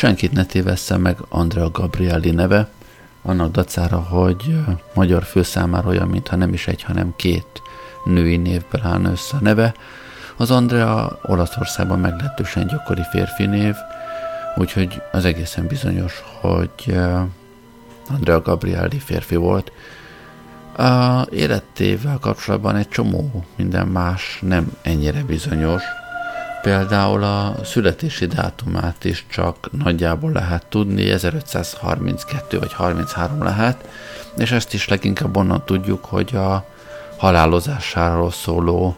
Senkit ne tévessze meg Andrea Gabrielli neve, annak dacára, hogy magyar fő számára olyan, mintha nem is egy, hanem két női névből állna össze a neve. Az Andrea Olaszországban meglehetősen gyakori férfi név, úgyhogy az egészen bizonyos, hogy Andrea Gabrielli férfi volt. A életével kapcsolatban egy csomó minden más nem ennyire bizonyos. Például a születési dátumát is csak nagyjából lehet tudni, 1532 vagy 33 lehet, és ezt is leginkább onnan tudjuk, hogy a halálozásáról szóló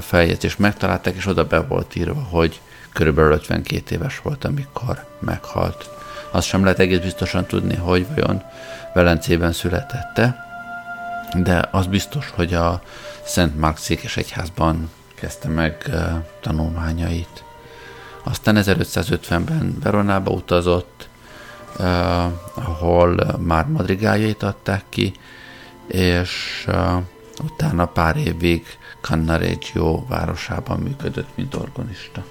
feljegyzést megtalálták, és oda be volt írva, hogy körülbelül 52 éves volt, amikor meghalt. Azt sem lehet egész biztosan tudni, hogy vajon Velencében születette, de az biztos, hogy a Szent Márk székes egyházban kezdte meg tanulmányait. Aztán 1550-ben Veronába utazott, ahol már madrigájait adták ki, és utána pár évig Cannaregio városában működött, mint organista.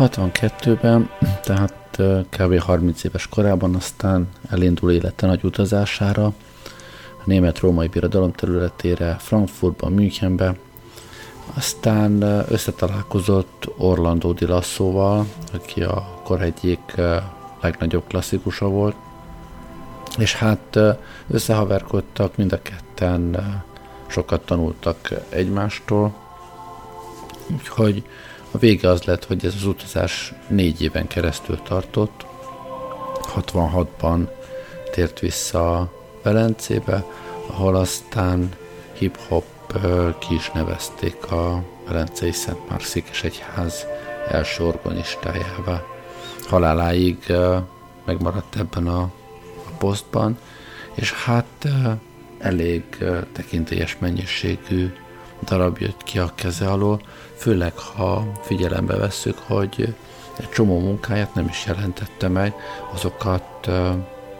62-ben, tehát kb. 30 éves korában aztán elindul élete nagy utazására, a német-római birodalom területére, Frankfurtba, Münchenbe, aztán összetalálkozott Orlando Di Lassóval, aki a kor egyik legnagyobb klasszikusa volt, és hát összehaverkodtak, mind a ketten sokat tanultak egymástól, úgyhogy a vége az lett, hogy ez az utazás négy éven keresztül tartott. 66-ban tért vissza Velencébe, ahol aztán hip-hop ki is nevezték a Velencei Szent Márk és Egyház első organistájává. Haláláig megmaradt ebben a, a posztban, és hát elég tekintélyes mennyiségű darab jött ki a keze alól, főleg ha figyelembe vesszük, hogy egy csomó munkáját nem is jelentette meg, azokat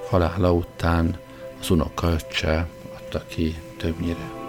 halála után az unokaöccse adta ki többnyire.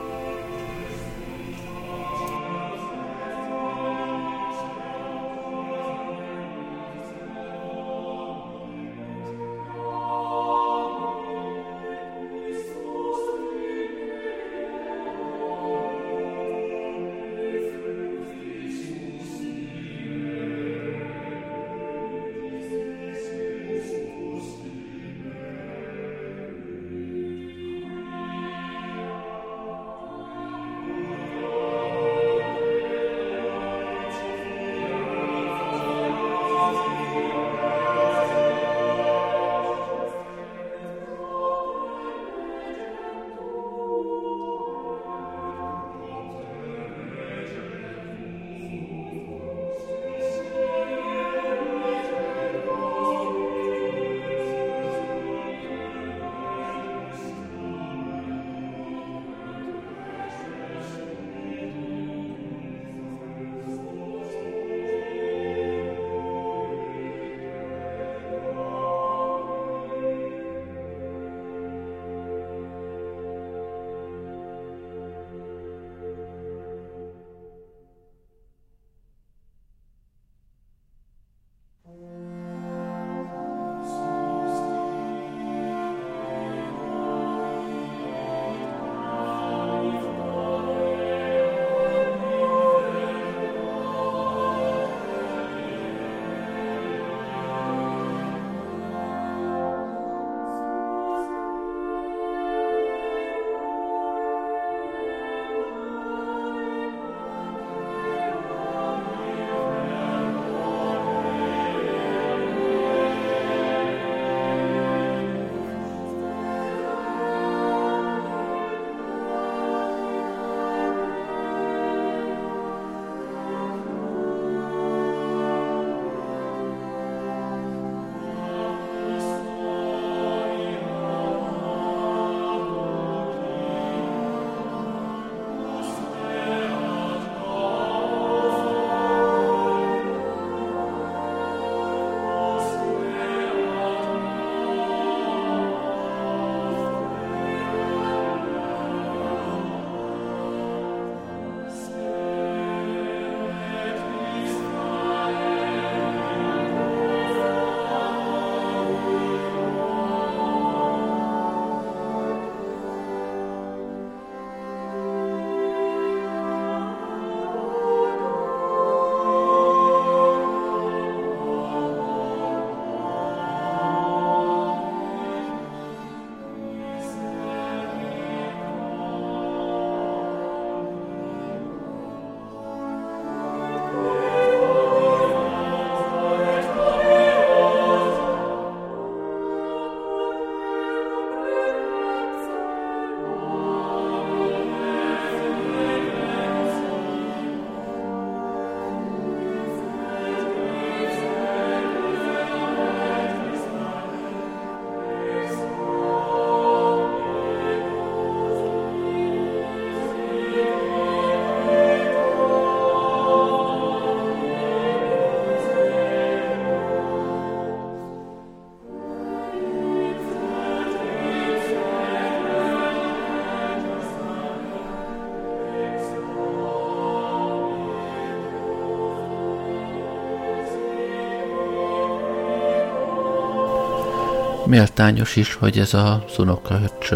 Méltányos is, hogy ez a unokaöcs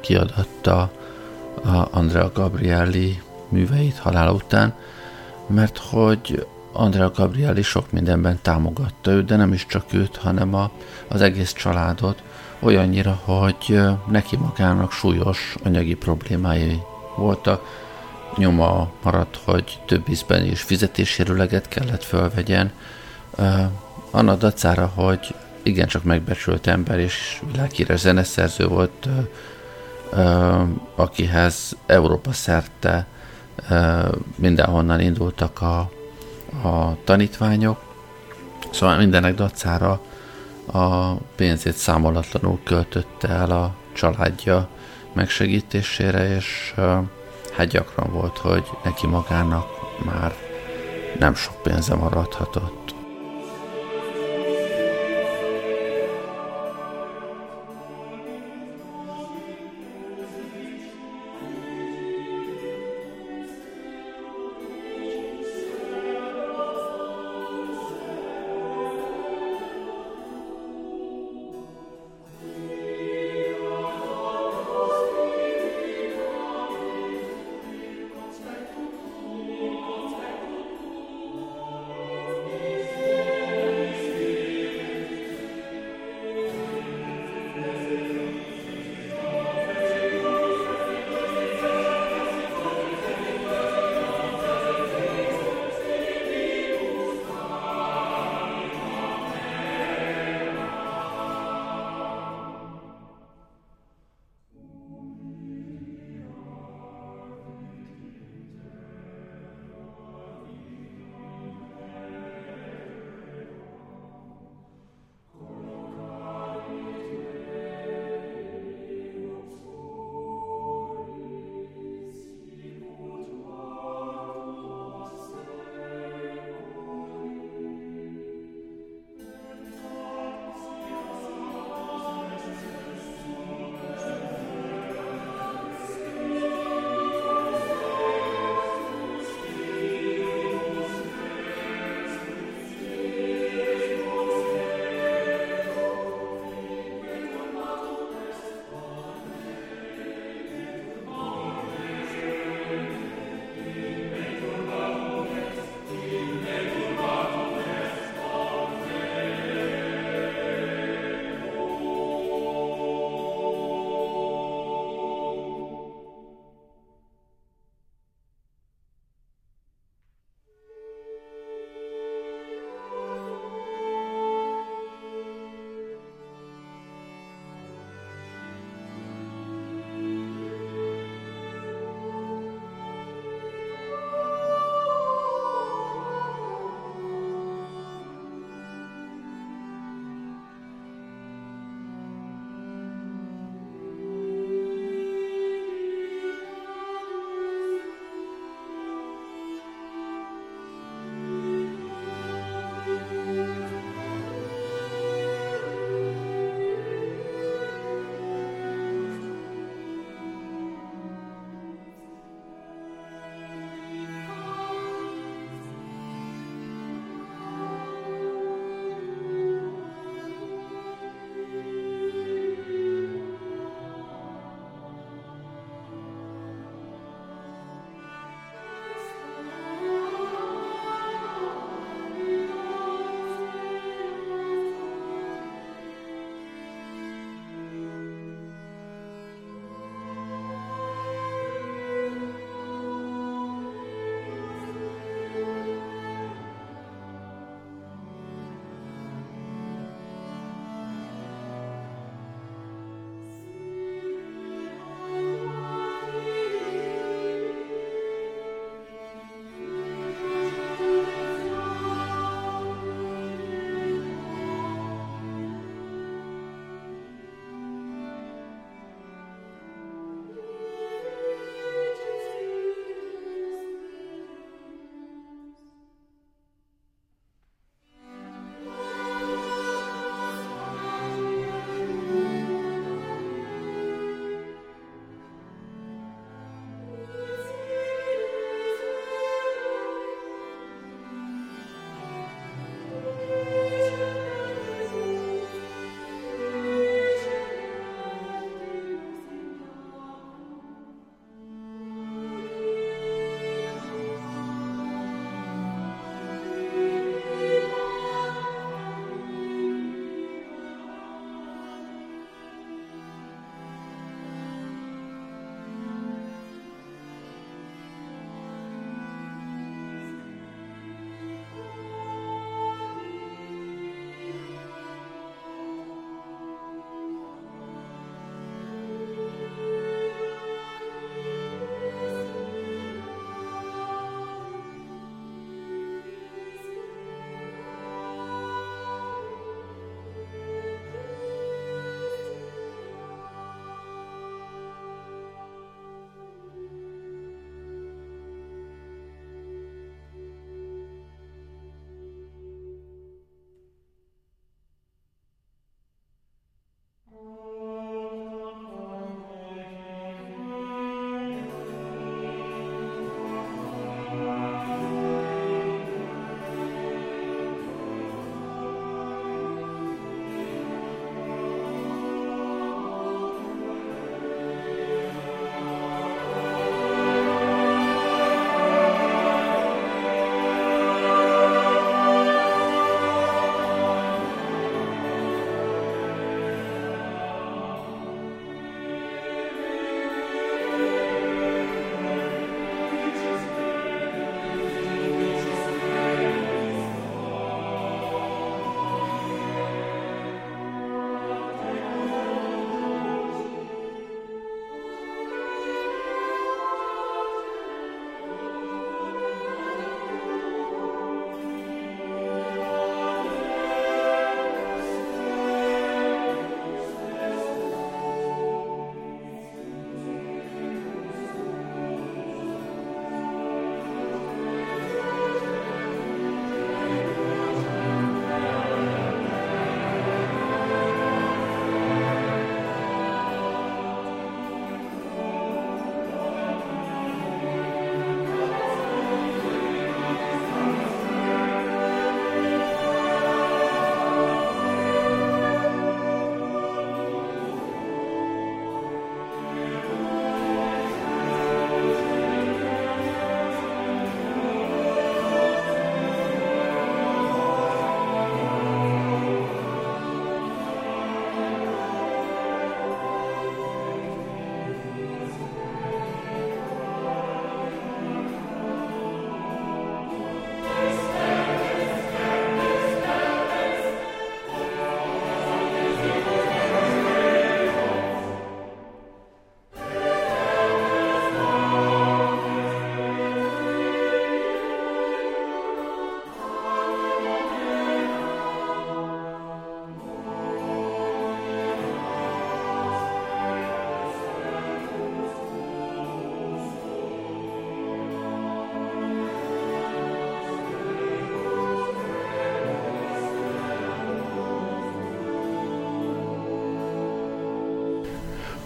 kiadatta a Andrea Gabrielli műveit halála után, mert hogy Andrea Gabrielli sok mindenben támogatta őt, de nem is csak őt, hanem a, az egész családot, olyannyira, hogy neki magának súlyos anyagi problémái voltak. Nyoma maradt, hogy több ízben is fizetésérüleget kellett fölvegyen, annak dacára, hogy igencsak megbecsült ember és világhíres zeneszerző volt, akihez Európa szerte mindenhonnan indultak a, a tanítványok, szóval mindenek dacára a pénzét számolatlanul költötte el a családja megsegítésére, és hát gyakran volt, hogy neki magának már nem sok pénze maradhatott.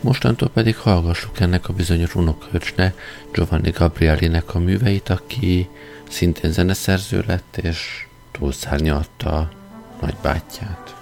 Mostantól pedig hallgassuk ennek a bizonyos unokhölcsne Giovanni Gabrielinek a műveit, aki szintén zeneszerző lett, és túlszárnyalta nagybátyját.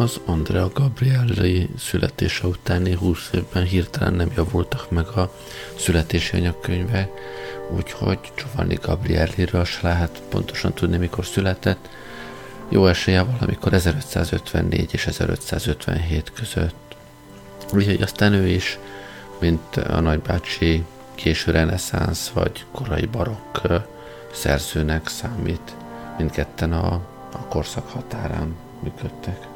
Az Andrea Gabrielli születése utáni 20 évben hirtelen nem javultak meg a születési anyagkönyve, úgyhogy Giovanni Gabrielliről se lehet pontosan tudni, mikor született. Jó esélye valamikor 1554 és 1557 között. Úgyhogy aztán ő is, mint a nagybácsi késő reneszánsz vagy korai barokk szerzőnek számít. Mindketten a, a korszak határán működtek.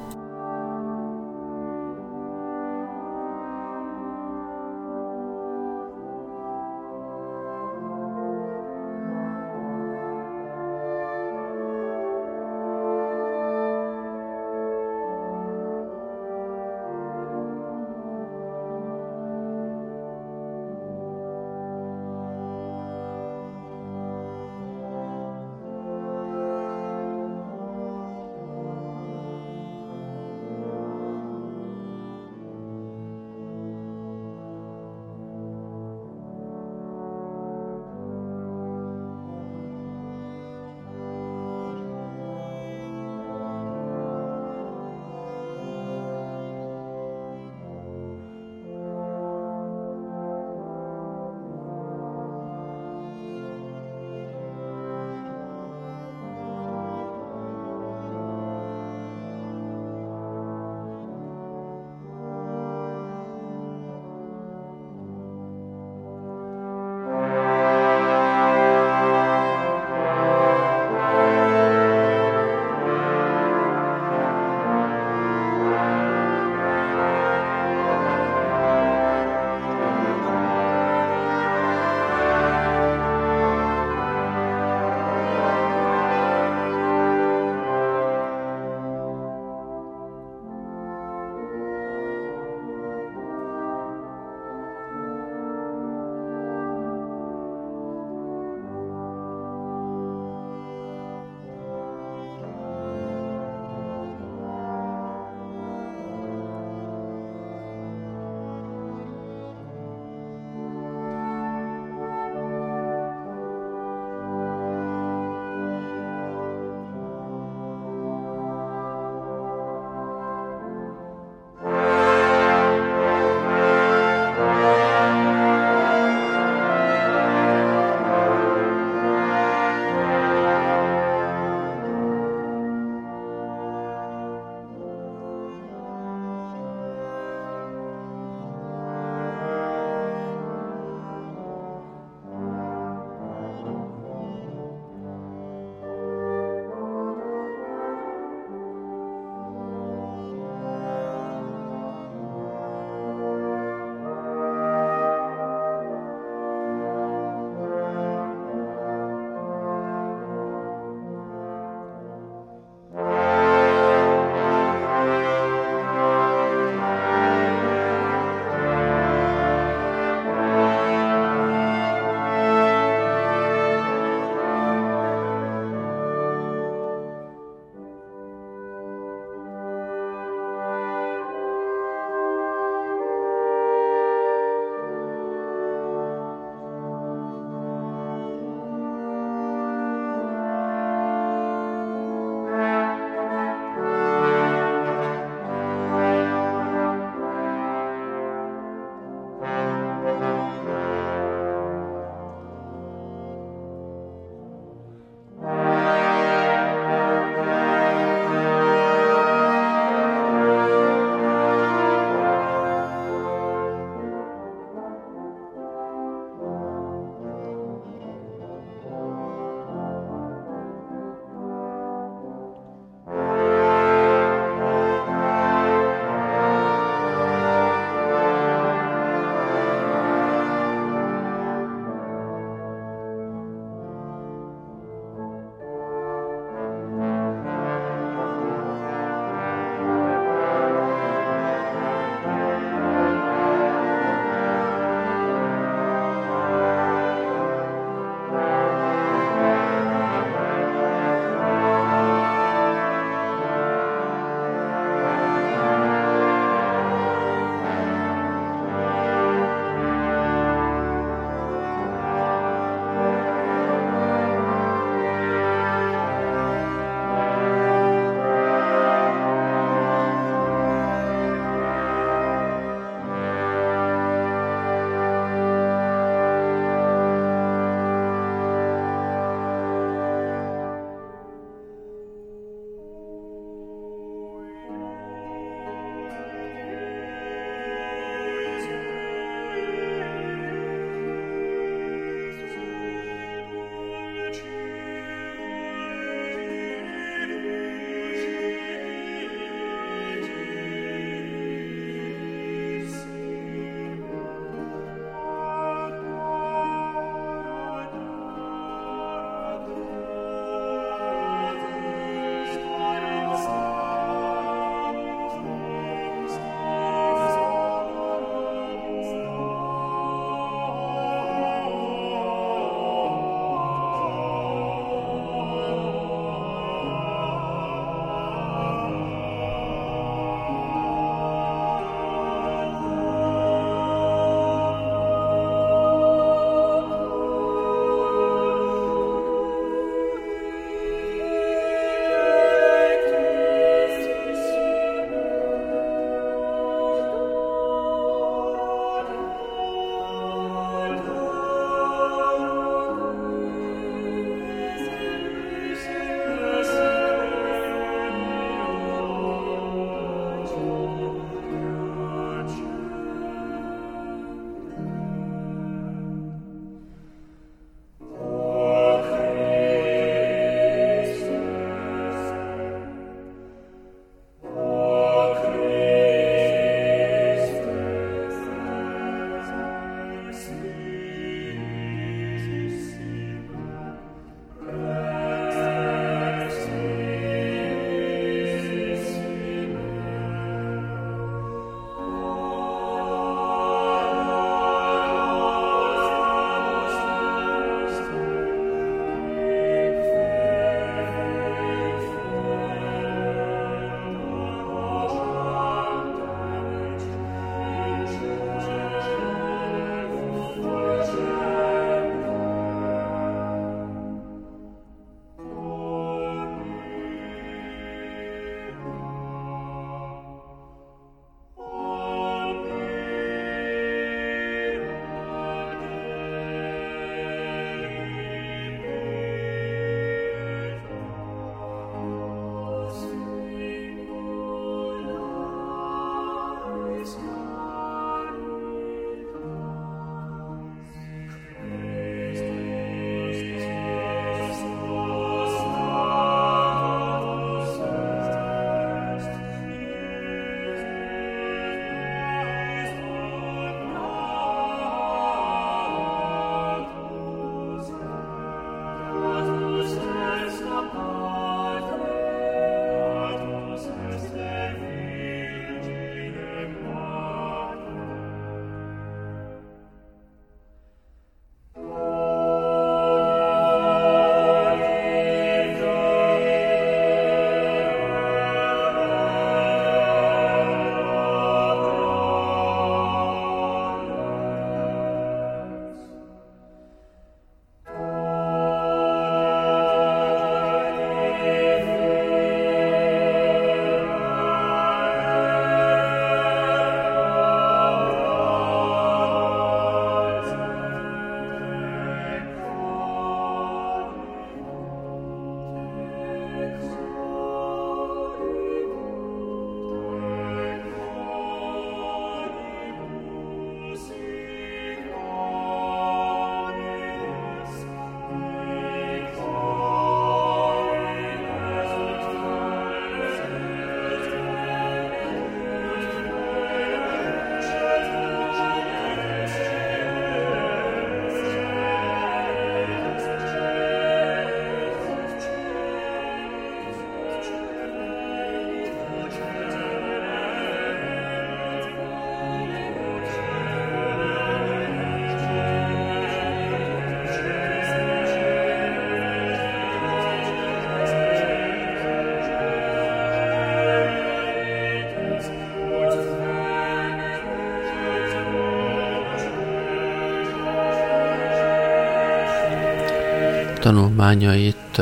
Tanulmányait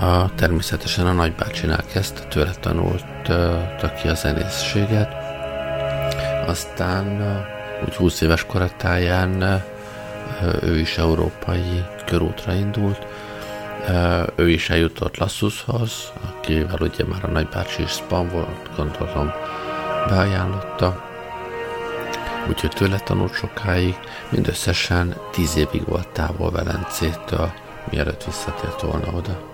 a, természetesen a nagybácsinál kezdte, tőle tanult ki a zenészséget. Aztán úgy 20 éves koratáján ő is európai körútra indult, ő is eljutott Lassushoz, akivel ugye már a nagybácsi is span volt, gondolom beajánlotta. Úgyhogy tőle tanult sokáig, mindösszesen tíz évig volt távol Velencétől, mielőtt visszatért volna oda.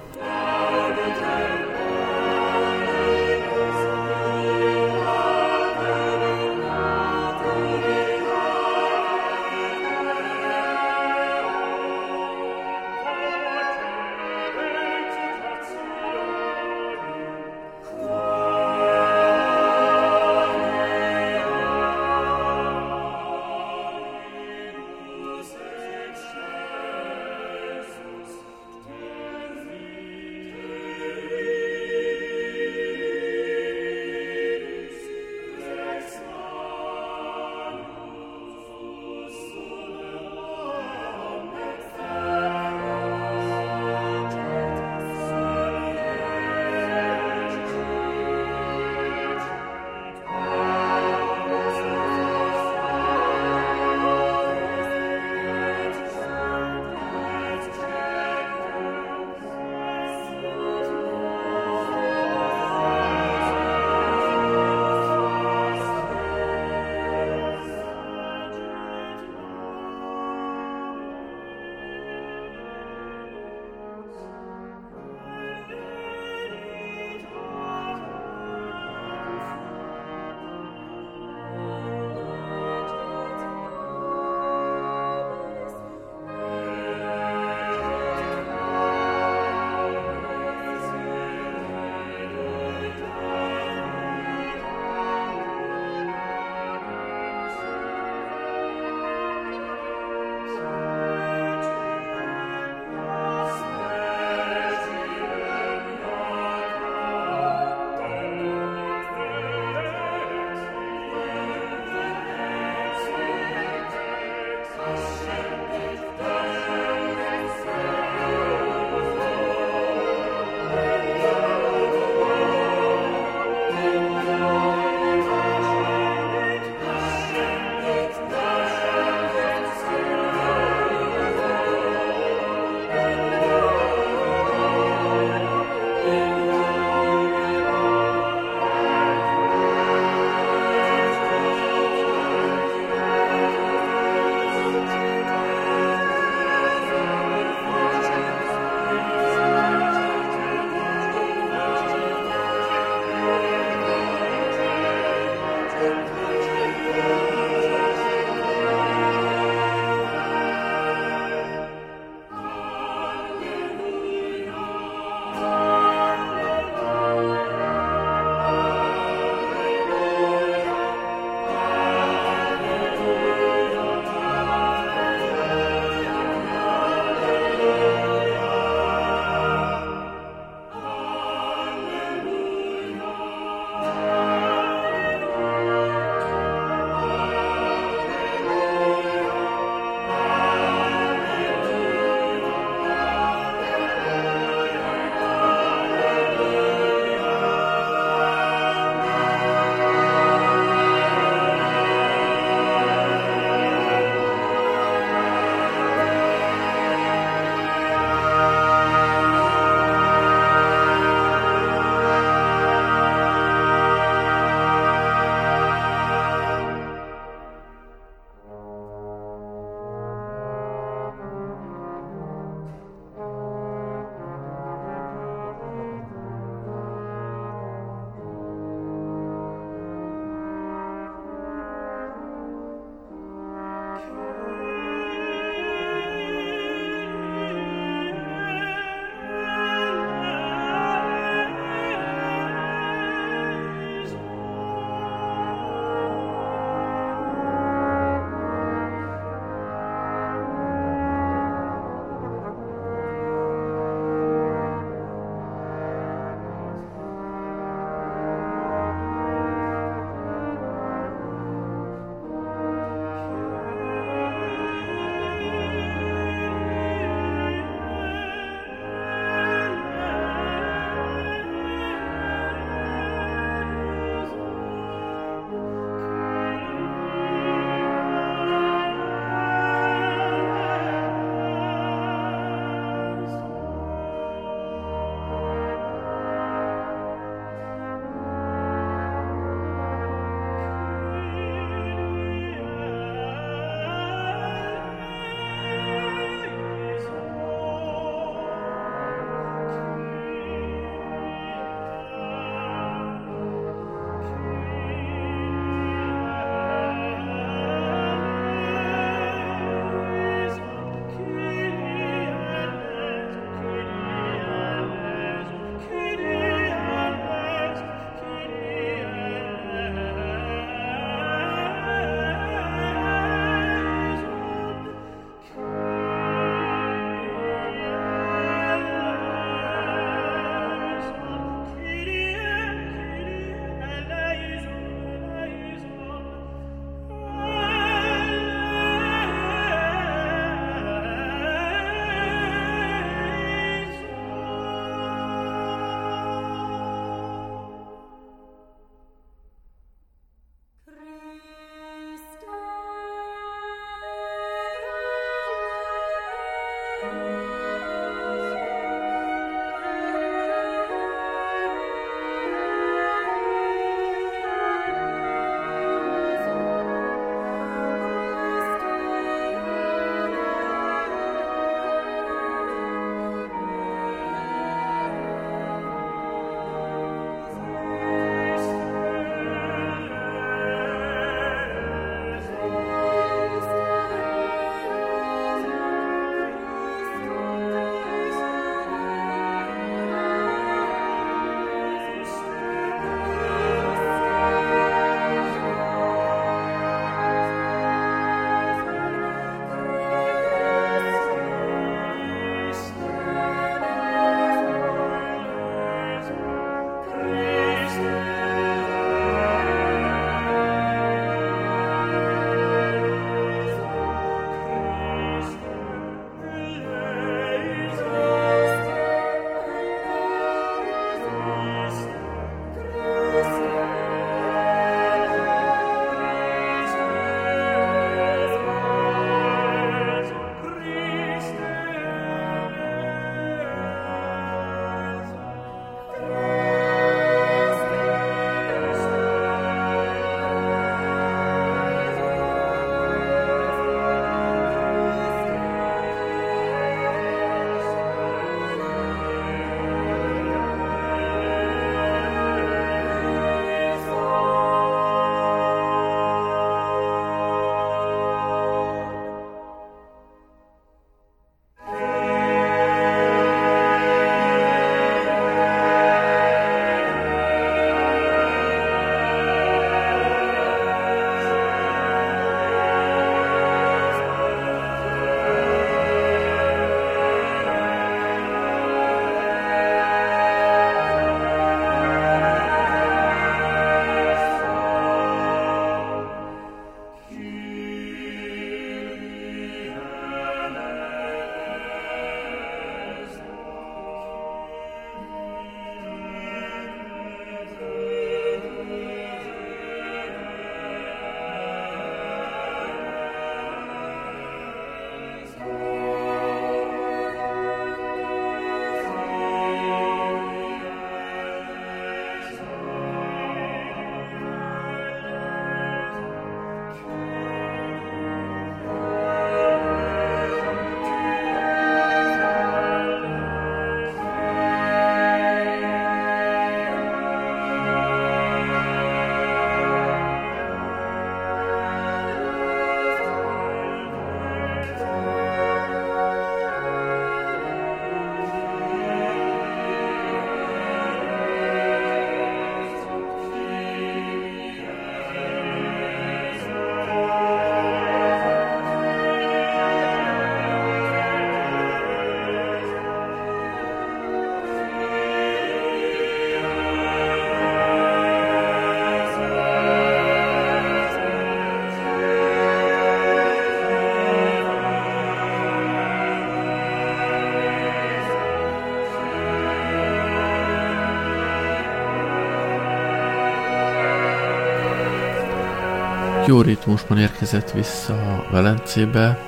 Jó ritmusban érkezett vissza Velencébe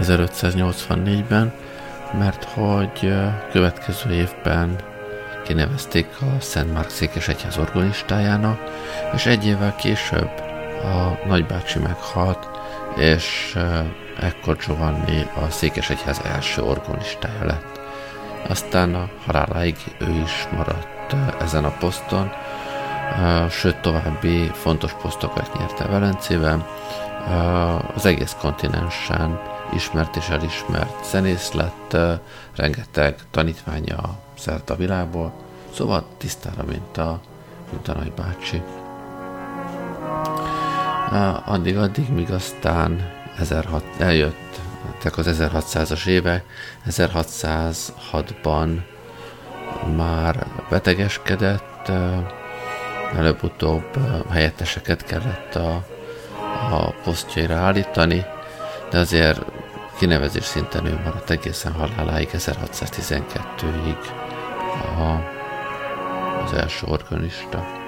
1584-ben, mert hogy következő évben kinevezték a Szent Márk Székes Egyház organistájának, és egy évvel később a nagybácsi meghalt, és ekkor Giovanni a Székes Egyház első organistája lett. Aztán a haláláig ő is maradt ezen a poszton, sőt további fontos posztokat nyerte Velencében. Az egész kontinensen ismert és elismert zenész lett, rengeteg tanítványa szert a világból, szóval tisztára, mint a, mint a nagybácsi. Addig-addig, míg aztán 1600, eljött az 1600-as évek, 1606-ban már betegeskedett, előbb-utóbb helyetteseket kellett a, a posztjaira állítani, de azért kinevezés szinten ő maradt egészen haláláig 1612-ig a, az első organista.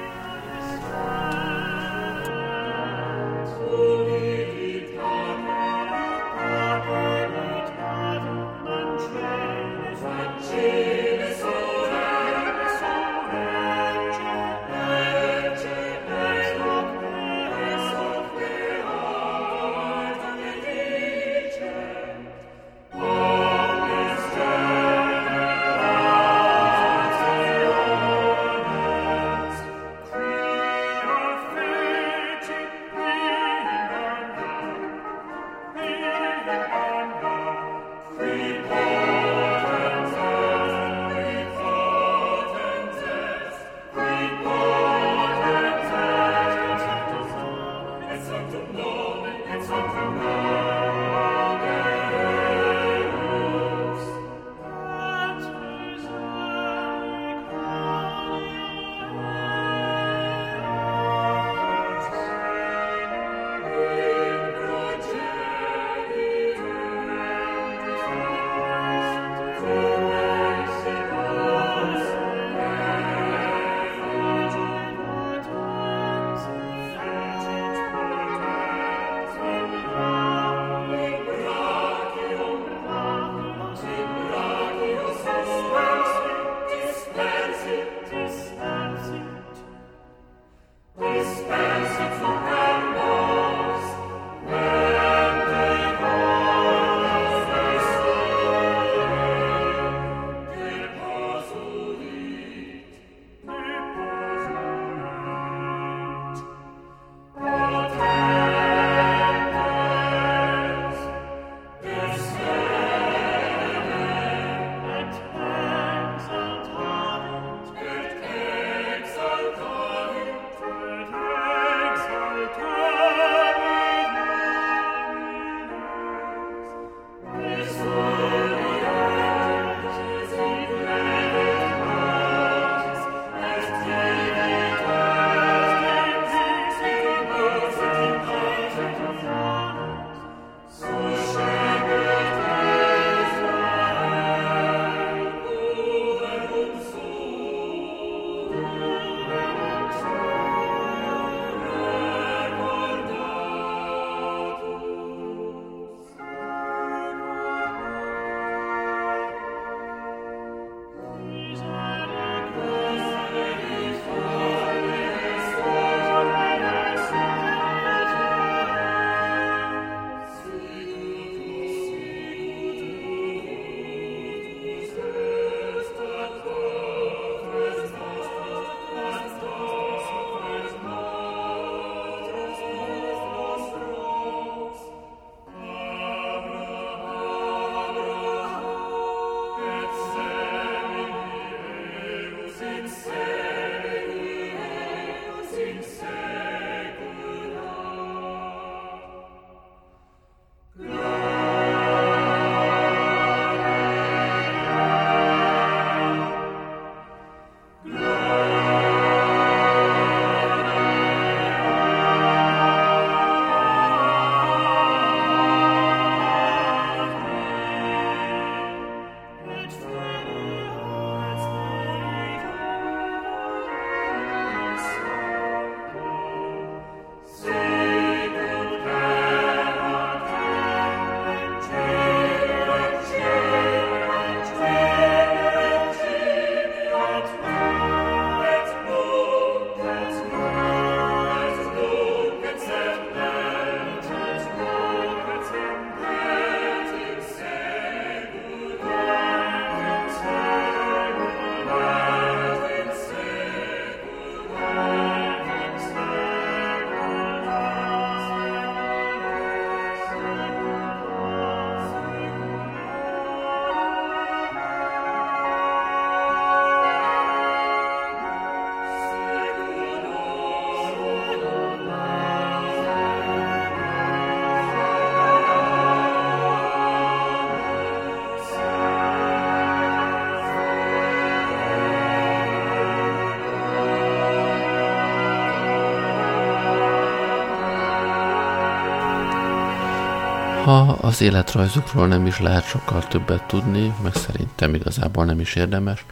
Ha az életrajzukról nem is lehet sokkal többet tudni, meg szerintem igazából nem is érdemes,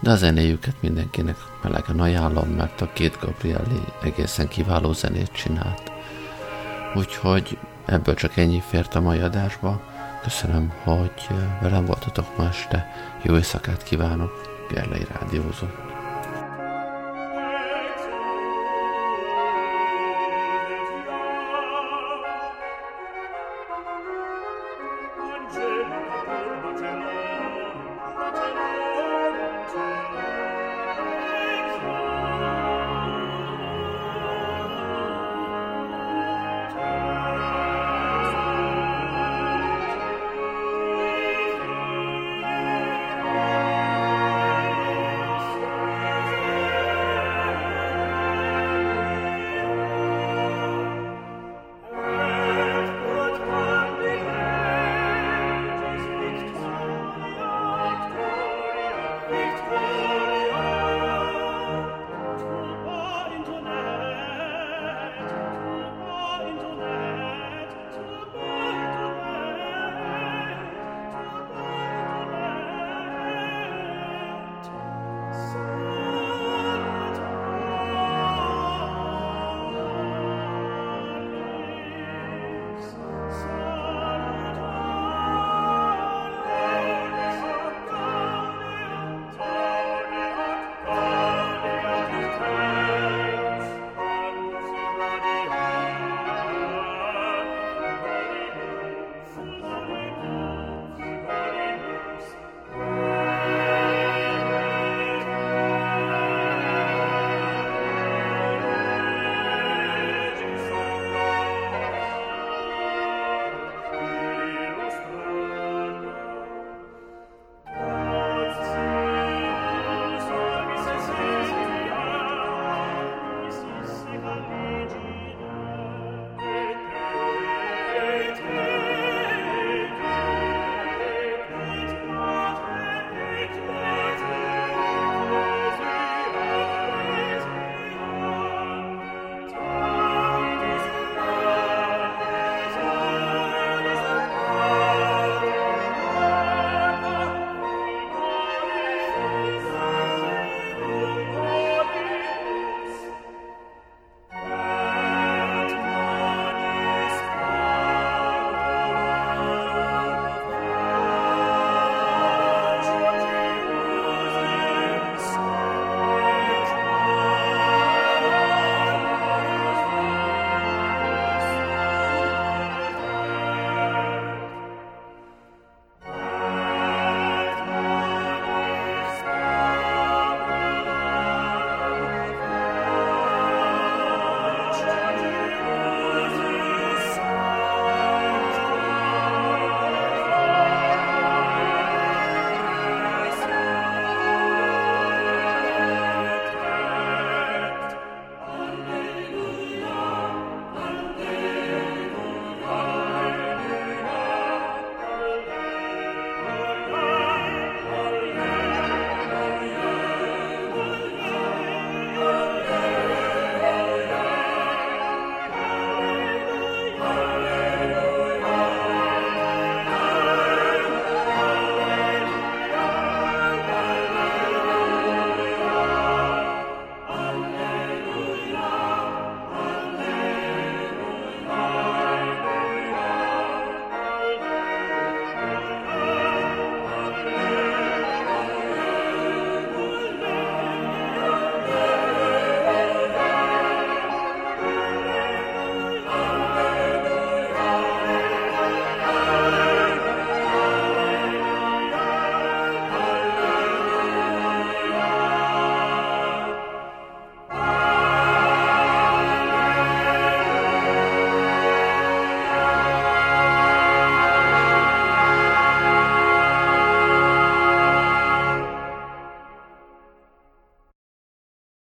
de a zenéjüket mindenkinek melegen ajánlom, mert a két Gabrieli egészen kiváló zenét csinált. Úgyhogy ebből csak ennyi fért a mai adásba. Köszönöm, hogy velem voltatok ma este. Jó éjszakát kívánok. Gerlei Rádiózott.